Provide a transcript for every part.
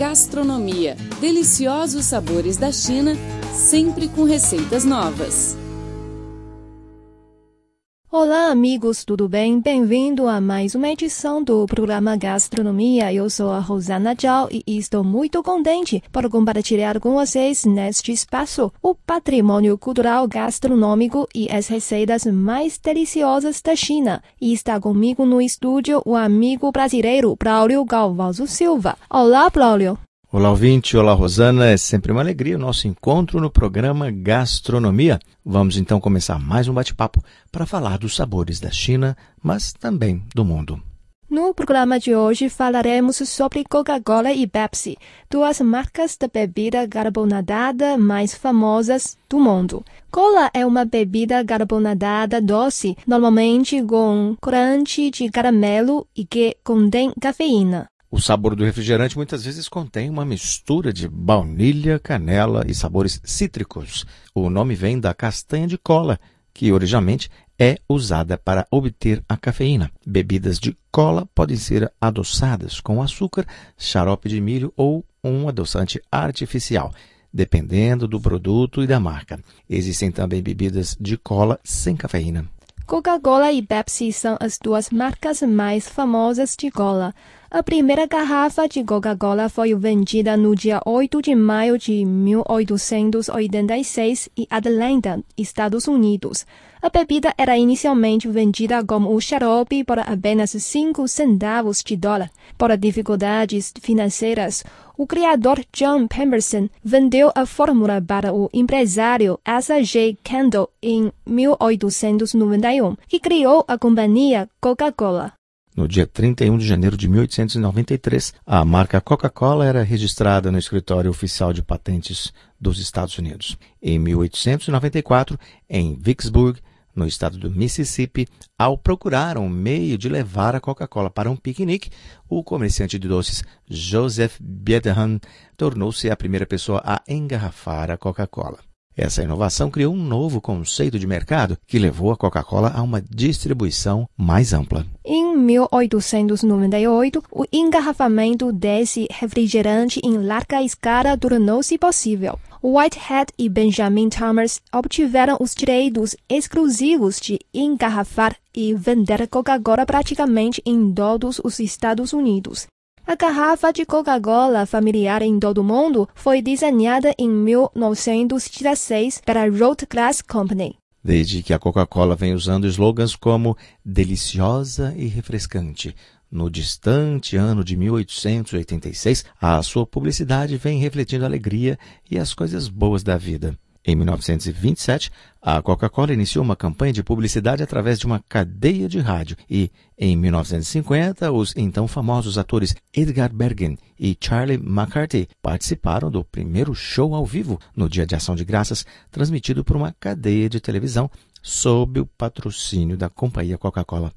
Gastronomia. Deliciosos sabores da China, sempre com receitas novas. Olá, amigos, tudo bem? Bem-vindo a mais uma edição do programa Gastronomia. Eu sou a Rosana Zhao e estou muito contente por compartilhar com vocês neste espaço o patrimônio cultural gastronômico e as receitas mais deliciosas da China. E está comigo no estúdio o amigo brasileiro Braulio Galvaldo Silva. Olá, Braulio. Olá, ouvinte. Olá, Rosana. É sempre uma alegria o nosso encontro no programa Gastronomia. Vamos então começar mais um bate-papo para falar dos sabores da China, mas também do mundo. No programa de hoje falaremos sobre Coca-Cola e Pepsi, duas marcas de bebida carbonadada mais famosas do mundo. Cola é uma bebida carbonadada doce, normalmente com corante de caramelo e que contém cafeína. O sabor do refrigerante muitas vezes contém uma mistura de baunilha, canela e sabores cítricos. O nome vem da castanha de cola, que originalmente é usada para obter a cafeína. Bebidas de cola podem ser adoçadas com açúcar, xarope de milho ou um adoçante artificial, dependendo do produto e da marca. Existem também bebidas de cola sem cafeína. Coca-Cola e Pepsi são as duas marcas mais famosas de cola. A primeira garrafa de Coca-Cola foi vendida no dia 8 de maio de 1886 em Atlanta, Estados Unidos. A bebida era inicialmente vendida como o xarope por apenas 5 centavos de dólar. Por dificuldades financeiras, o criador John Pemberton vendeu a fórmula para o empresário Asa J. Kendall em 1891, que criou a companhia Coca-Cola. No dia 31 de janeiro de 1893, a marca Coca-Cola era registrada no Escritório Oficial de Patentes dos Estados Unidos. Em 1894, em Vicksburg, no estado do Mississippi, ao procurar um meio de levar a Coca-Cola para um piquenique, o comerciante de doces Joseph Biedehan tornou-se a primeira pessoa a engarrafar a Coca-Cola. Essa inovação criou um novo conceito de mercado que levou a Coca-Cola a uma distribuição mais ampla. Em 1898, o engarrafamento desse refrigerante em larga escala tornou-se possível. Whitehead e Benjamin Thomas obtiveram os direitos exclusivos de engarrafar e vender Coca-Cola praticamente em todos os Estados Unidos. A garrafa de Coca-Cola familiar em todo o mundo foi desenhada em 1916 pela Road Glass Company. Desde que a Coca-Cola vem usando slogans como deliciosa e refrescante, no distante ano de 1886, a sua publicidade vem refletindo a alegria e as coisas boas da vida. Em 1927, a Coca-Cola iniciou uma campanha de publicidade através de uma cadeia de rádio e, em 1950, os então famosos atores Edgar Bergen e Charlie McCarthy participaram do primeiro show ao vivo no Dia de Ação de Graças, transmitido por uma cadeia de televisão sob o patrocínio da companhia Coca-Cola.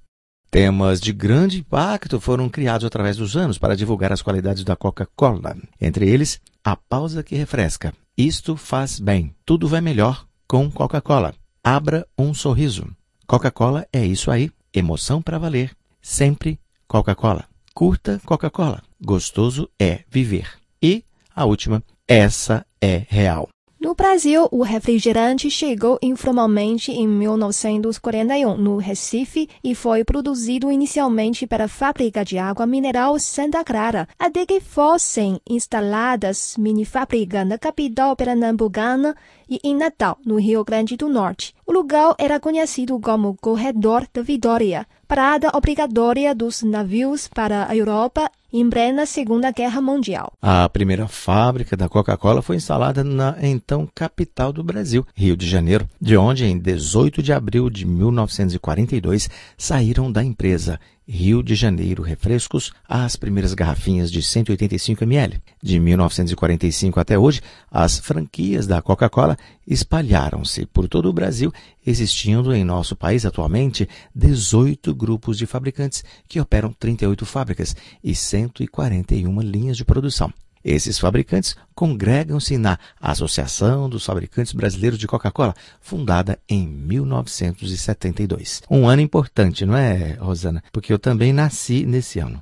Temas de grande impacto foram criados através dos anos para divulgar as qualidades da Coca-Cola. Entre eles, a pausa que refresca. Isto faz bem. Tudo vai melhor com Coca-Cola. Abra um sorriso. Coca-Cola é isso aí. Emoção para valer. Sempre Coca-Cola. Curta Coca-Cola. Gostoso é viver. E a última, essa é real. No Brasil, o refrigerante chegou informalmente em 1941 no Recife e foi produzido inicialmente pela fábrica de água mineral Santa Clara, até que fossem instaladas mini-fábricas na capital pernambucana e em Natal, no Rio Grande do Norte. O lugar era conhecido como Corredor da Vitória, parada obrigatória dos navios para a Europa em plena Segunda Guerra Mundial. A primeira fábrica da Coca-Cola foi instalada na então capital do Brasil, Rio de Janeiro, de onde em 18 de abril de 1942 saíram da empresa Rio de Janeiro Refrescos as primeiras garrafinhas de 185 ml. De 1945 até hoje, as franquias da Coca-Cola espalharam-se por todo o Brasil, existindo em nosso país atualmente 18 grupos de fabricantes que operam 38 fábricas e 141 linhas de produção. Esses fabricantes congregam-se na Associação dos Fabricantes Brasileiros de Coca-Cola, fundada em 1972. Um ano importante, não é, Rosana? Porque eu também nasci nesse ano.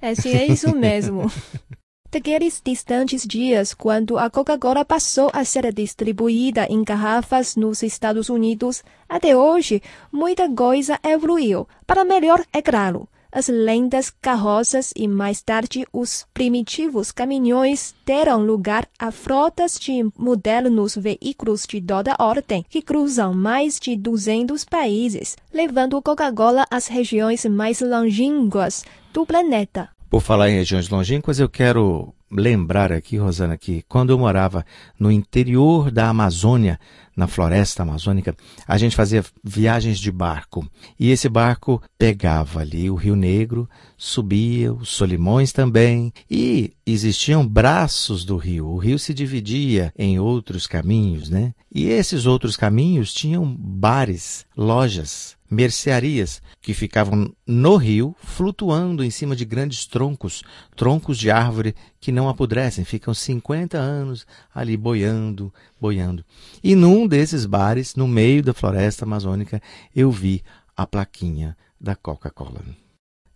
É sim, é isso mesmo. Daqueles distantes dias, quando a Coca-Cola passou a ser distribuída em garrafas nos Estados Unidos, até hoje, muita coisa evoluiu. Para melhor, é claro as lendas carroças e mais tarde os primitivos caminhões deram lugar a frotas de modernos veículos de toda ordem que cruzam mais de 200 países, levando Coca-Cola às regiões mais longínquas do planeta. Por falar em regiões longínquas, eu quero lembrar aqui, Rosana, que quando eu morava no interior da Amazônia, na floresta amazônica, a gente fazia viagens de barco. E esse barco pegava ali o Rio Negro, subia, os Solimões também, e existiam braços do rio. O rio se dividia em outros caminhos, né? E esses outros caminhos tinham bares, lojas, mercearias que ficavam no rio, flutuando em cima de grandes troncos, troncos de árvore que não apodrecem, ficam 50 anos ali boiando, boiando. E num desses bares, no meio da floresta amazônica, eu vi a plaquinha da Coca-Cola.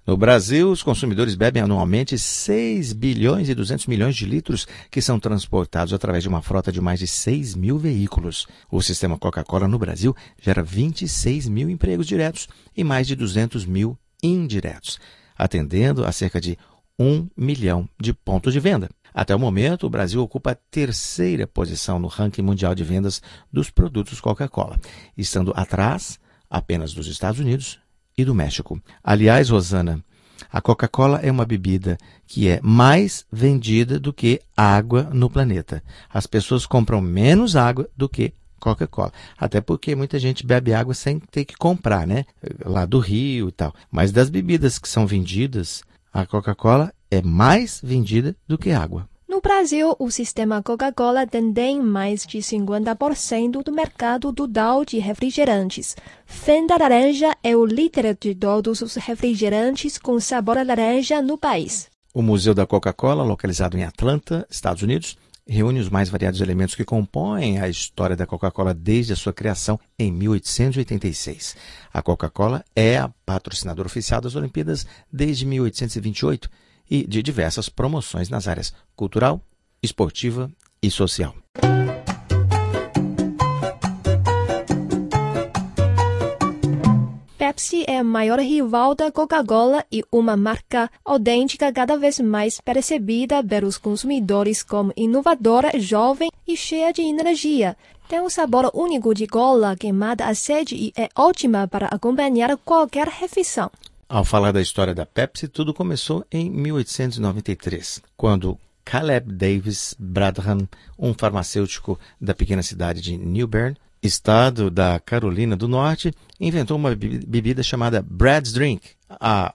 No Brasil, os consumidores bebem anualmente 6 bilhões e 200 milhões de litros que são transportados através de uma frota de mais de 6 mil veículos. O sistema Coca-Cola no Brasil gera 26 mil empregos diretos e mais de 200 mil indiretos, atendendo a cerca de 1 milhão de pontos de venda. Até o momento, o Brasil ocupa a terceira posição no ranking mundial de vendas dos produtos Coca-Cola, estando atrás apenas dos Estados Unidos e do México. Aliás, Rosana, a Coca-Cola é uma bebida que é mais vendida do que água no planeta. As pessoas compram menos água do que Coca-Cola. Até porque muita gente bebe água sem ter que comprar, né? Lá do Rio e tal. Mas das bebidas que são vendidas, a Coca-Cola é mais vendida do que água. No Brasil, o sistema Coca-Cola tem mais de 50% do mercado total de refrigerantes. Fenda Laranja é o líder de todos os refrigerantes com sabor laranja no país. O Museu da Coca-Cola, localizado em Atlanta, Estados Unidos, reúne os mais variados elementos que compõem a história da Coca-Cola desde a sua criação em 1886. A Coca-Cola é a patrocinadora oficial das Olimpíadas desde 1828 e de diversas promoções nas áreas cultural, esportiva e social. Pepsi é a maior rival da Coca-Cola e uma marca autêntica cada vez mais percebida pelos consumidores como inovadora, jovem e cheia de energia. Tem um sabor único de cola que mata a sede e é ótima para acompanhar qualquer refeição. Ao falar da história da Pepsi, tudo começou em 1893, quando Caleb Davis Bradham, um farmacêutico da pequena cidade de New Bern, estado da Carolina do Norte, inventou uma bebida chamada Brad's Drink,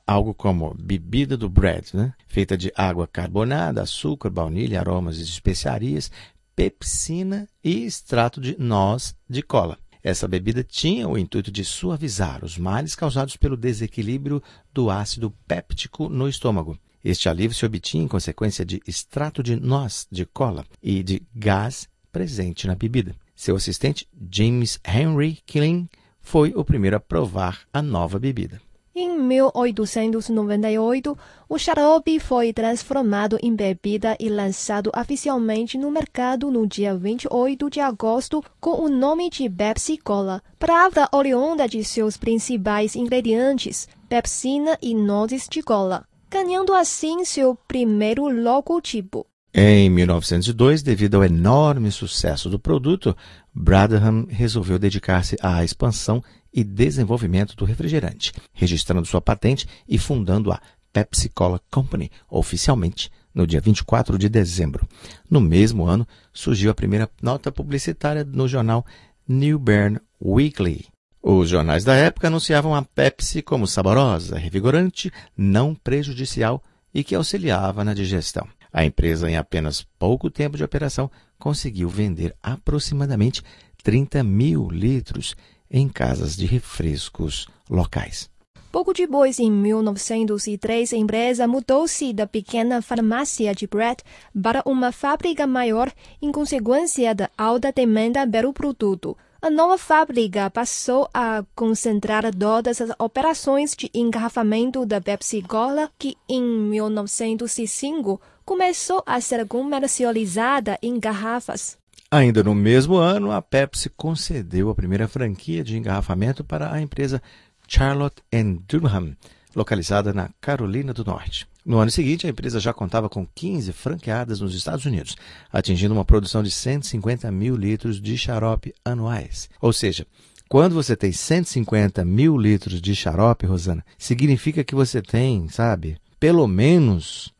algo como bebida do Brad, né? feita de água carbonada, açúcar, baunilha, aromas e especiarias, pepsina e extrato de noz de cola. Essa bebida tinha o intuito de suavizar os males causados pelo desequilíbrio do ácido péptico no estômago. Este alívio se obtinha em consequência de extrato de noz de cola e de gás presente na bebida. Seu assistente, James Henry Killing, foi o primeiro a provar a nova bebida. Em 1898, o xarope foi transformado em bebida e lançado oficialmente no mercado no dia 28 de agosto com o nome de Pepsi Cola, palavra oriunda de seus principais ingredientes, pepsina e nozes de cola, ganhando assim seu primeiro logotipo. Em 1902, devido ao enorme sucesso do produto, Bradham resolveu dedicar-se à expansão e desenvolvimento do refrigerante, registrando sua patente e fundando a Pepsi Cola Company oficialmente no dia 24 de dezembro. No mesmo ano, surgiu a primeira nota publicitária no jornal New Bern Weekly. Os jornais da época anunciavam a Pepsi como saborosa, revigorante, não prejudicial e que auxiliava na digestão. A empresa, em apenas pouco tempo de operação, conseguiu vender aproximadamente 30 mil litros em casas de refrescos locais. Pouco depois, em 1903, a empresa mudou-se da pequena farmácia de Brett para uma fábrica maior em consequência da alta demanda pelo produto. A nova fábrica passou a concentrar todas as operações de engarrafamento da Pepsi Cola, que em 1905 começou a ser comercializada em garrafas. Ainda no mesmo ano, a Pepsi concedeu a primeira franquia de engarrafamento para a empresa Charlotte Durham, localizada na Carolina do Norte. No ano seguinte, a empresa já contava com 15 franqueadas nos Estados Unidos, atingindo uma produção de 150 mil litros de xarope anuais. Ou seja, quando você tem 150 mil litros de xarope, Rosana, significa que você tem, sabe, pelo menos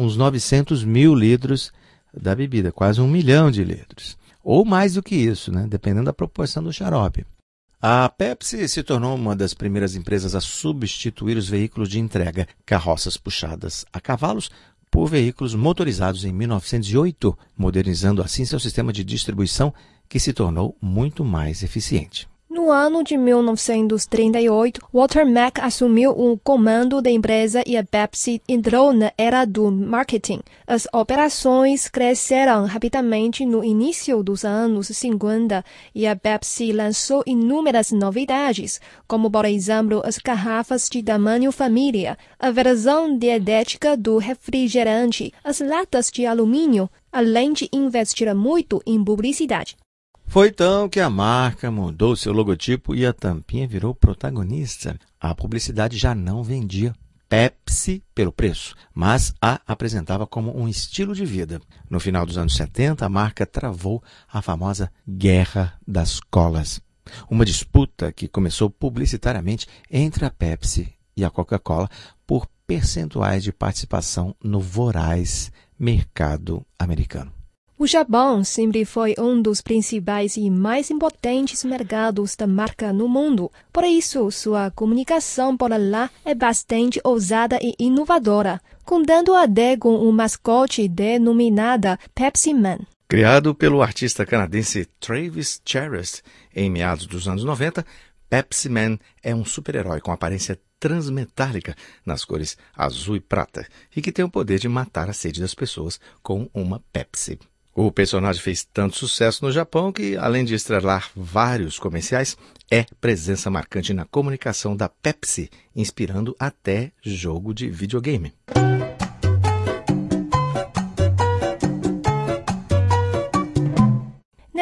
uns 900 mil litros da bebida, quase um milhão de litros. Ou mais do que isso, né? dependendo da proporção do xarope. A Pepsi se tornou uma das primeiras empresas a substituir os veículos de entrega, carroças puxadas a cavalos, por veículos motorizados em 1908, modernizando assim seu sistema de distribuição, que se tornou muito mais eficiente. No ano de 1938, Walter Mack assumiu o comando da empresa e a Pepsi entrou na era do marketing. As operações cresceram rapidamente no início dos anos 50 e a Pepsi lançou inúmeras novidades, como por exemplo as garrafas de tamanho família, a versão dietética do refrigerante, as latas de alumínio, além de investir muito em publicidade. Foi então que a marca mudou seu logotipo e a tampinha virou protagonista. A publicidade já não vendia Pepsi pelo preço, mas a apresentava como um estilo de vida. No final dos anos 70, a marca travou a famosa Guerra das Colas, uma disputa que começou publicitariamente entre a Pepsi e a Coca-Cola por percentuais de participação no voraz mercado americano. O Japão sempre foi um dos principais e mais importantes mercados da marca no mundo. Por isso, sua comunicação por lá é bastante ousada e inovadora, contando até com um mascote denominada Pepsi Man. Criado pelo artista canadense Travis Charest em meados dos anos 90, Pepsi Man é um super-herói com aparência transmetálica nas cores azul e prata e que tem o poder de matar a sede das pessoas com uma Pepsi. O personagem fez tanto sucesso no Japão que, além de estrelar vários comerciais, é presença marcante na comunicação da Pepsi, inspirando até jogo de videogame.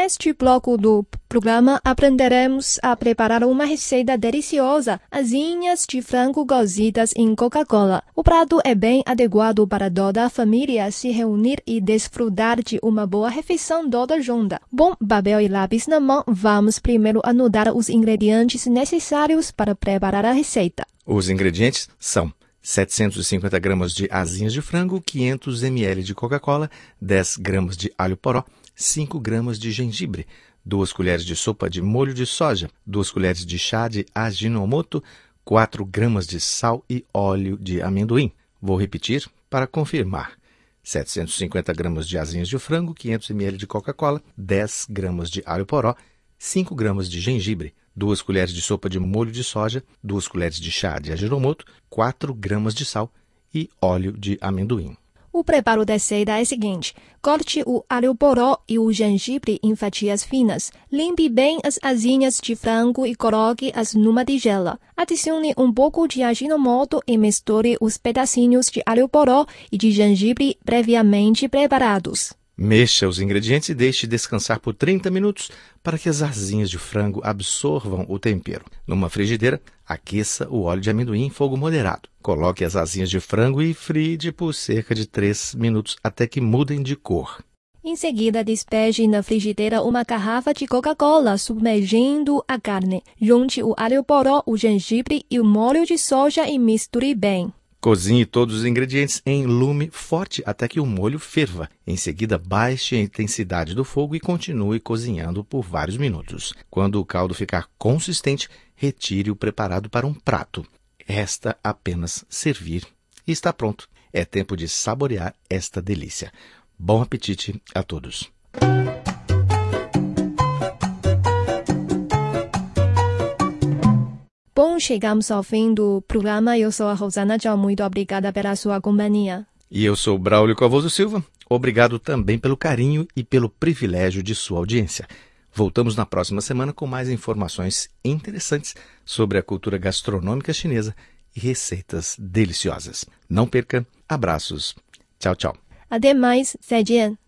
Neste bloco do programa, aprenderemos a preparar uma receita deliciosa, asinhas de frango cozidas em Coca-Cola. O prato é bem adequado para toda a família se reunir e desfrutar de uma boa refeição toda junta. Bom, papel e lápis na mão, vamos primeiro anotar os ingredientes necessários para preparar a receita. Os ingredientes são 750 gramas de asinhas de frango, 500 ml de Coca-Cola, 10 gramas de alho poró, 5 gramas de gengibre, 2 colheres de sopa de molho de soja, 2 colheres de chá de aginomoto, 4 gramas de sal e óleo de amendoim. Vou repetir para confirmar. 750 gramas de asinhas de frango, 500 ml de Coca-Cola, 10 gramas de alho poró, 5 gramas de gengibre, 2 colheres de sopa de molho de soja, 2 colheres de chá de aginomoto, 4 gramas de sal e óleo de amendoim. O preparo da receita é o seguinte: corte o alho poró e o gengibre em fatias finas. Limpe bem as asinhas de frango e coloque-as numa tigela. Adicione um pouco de aginomoto e misture os pedacinhos de alho poró e de gengibre previamente preparados. Mexa os ingredientes e deixe descansar por 30 minutos para que as asinhas de frango absorvam o tempero. Numa frigideira, aqueça o óleo de amendoim em fogo moderado. Coloque as asinhas de frango e frite por cerca de 3 minutos até que mudem de cor. Em seguida, despeje na frigideira uma garrafa de Coca-Cola, submergindo a carne. Junte o alho poró, o gengibre e o molho de soja e misture bem. Cozinhe todos os ingredientes em lume forte até que o molho ferva. Em seguida, baixe a intensidade do fogo e continue cozinhando por vários minutos. Quando o caldo ficar consistente, retire o preparado para um prato. Resta apenas servir e está pronto. É tempo de saborear esta delícia. Bom apetite a todos! Chegamos ao fim do programa. Eu sou a Rosana Tchau. Muito obrigada pela sua companhia. E eu sou Braulio Covoso Silva. Obrigado também pelo carinho e pelo privilégio de sua audiência. Voltamos na próxima semana com mais informações interessantes sobre a cultura gastronômica chinesa e receitas deliciosas. Não perca. Abraços. Tchau, tchau. Até mais, 再见。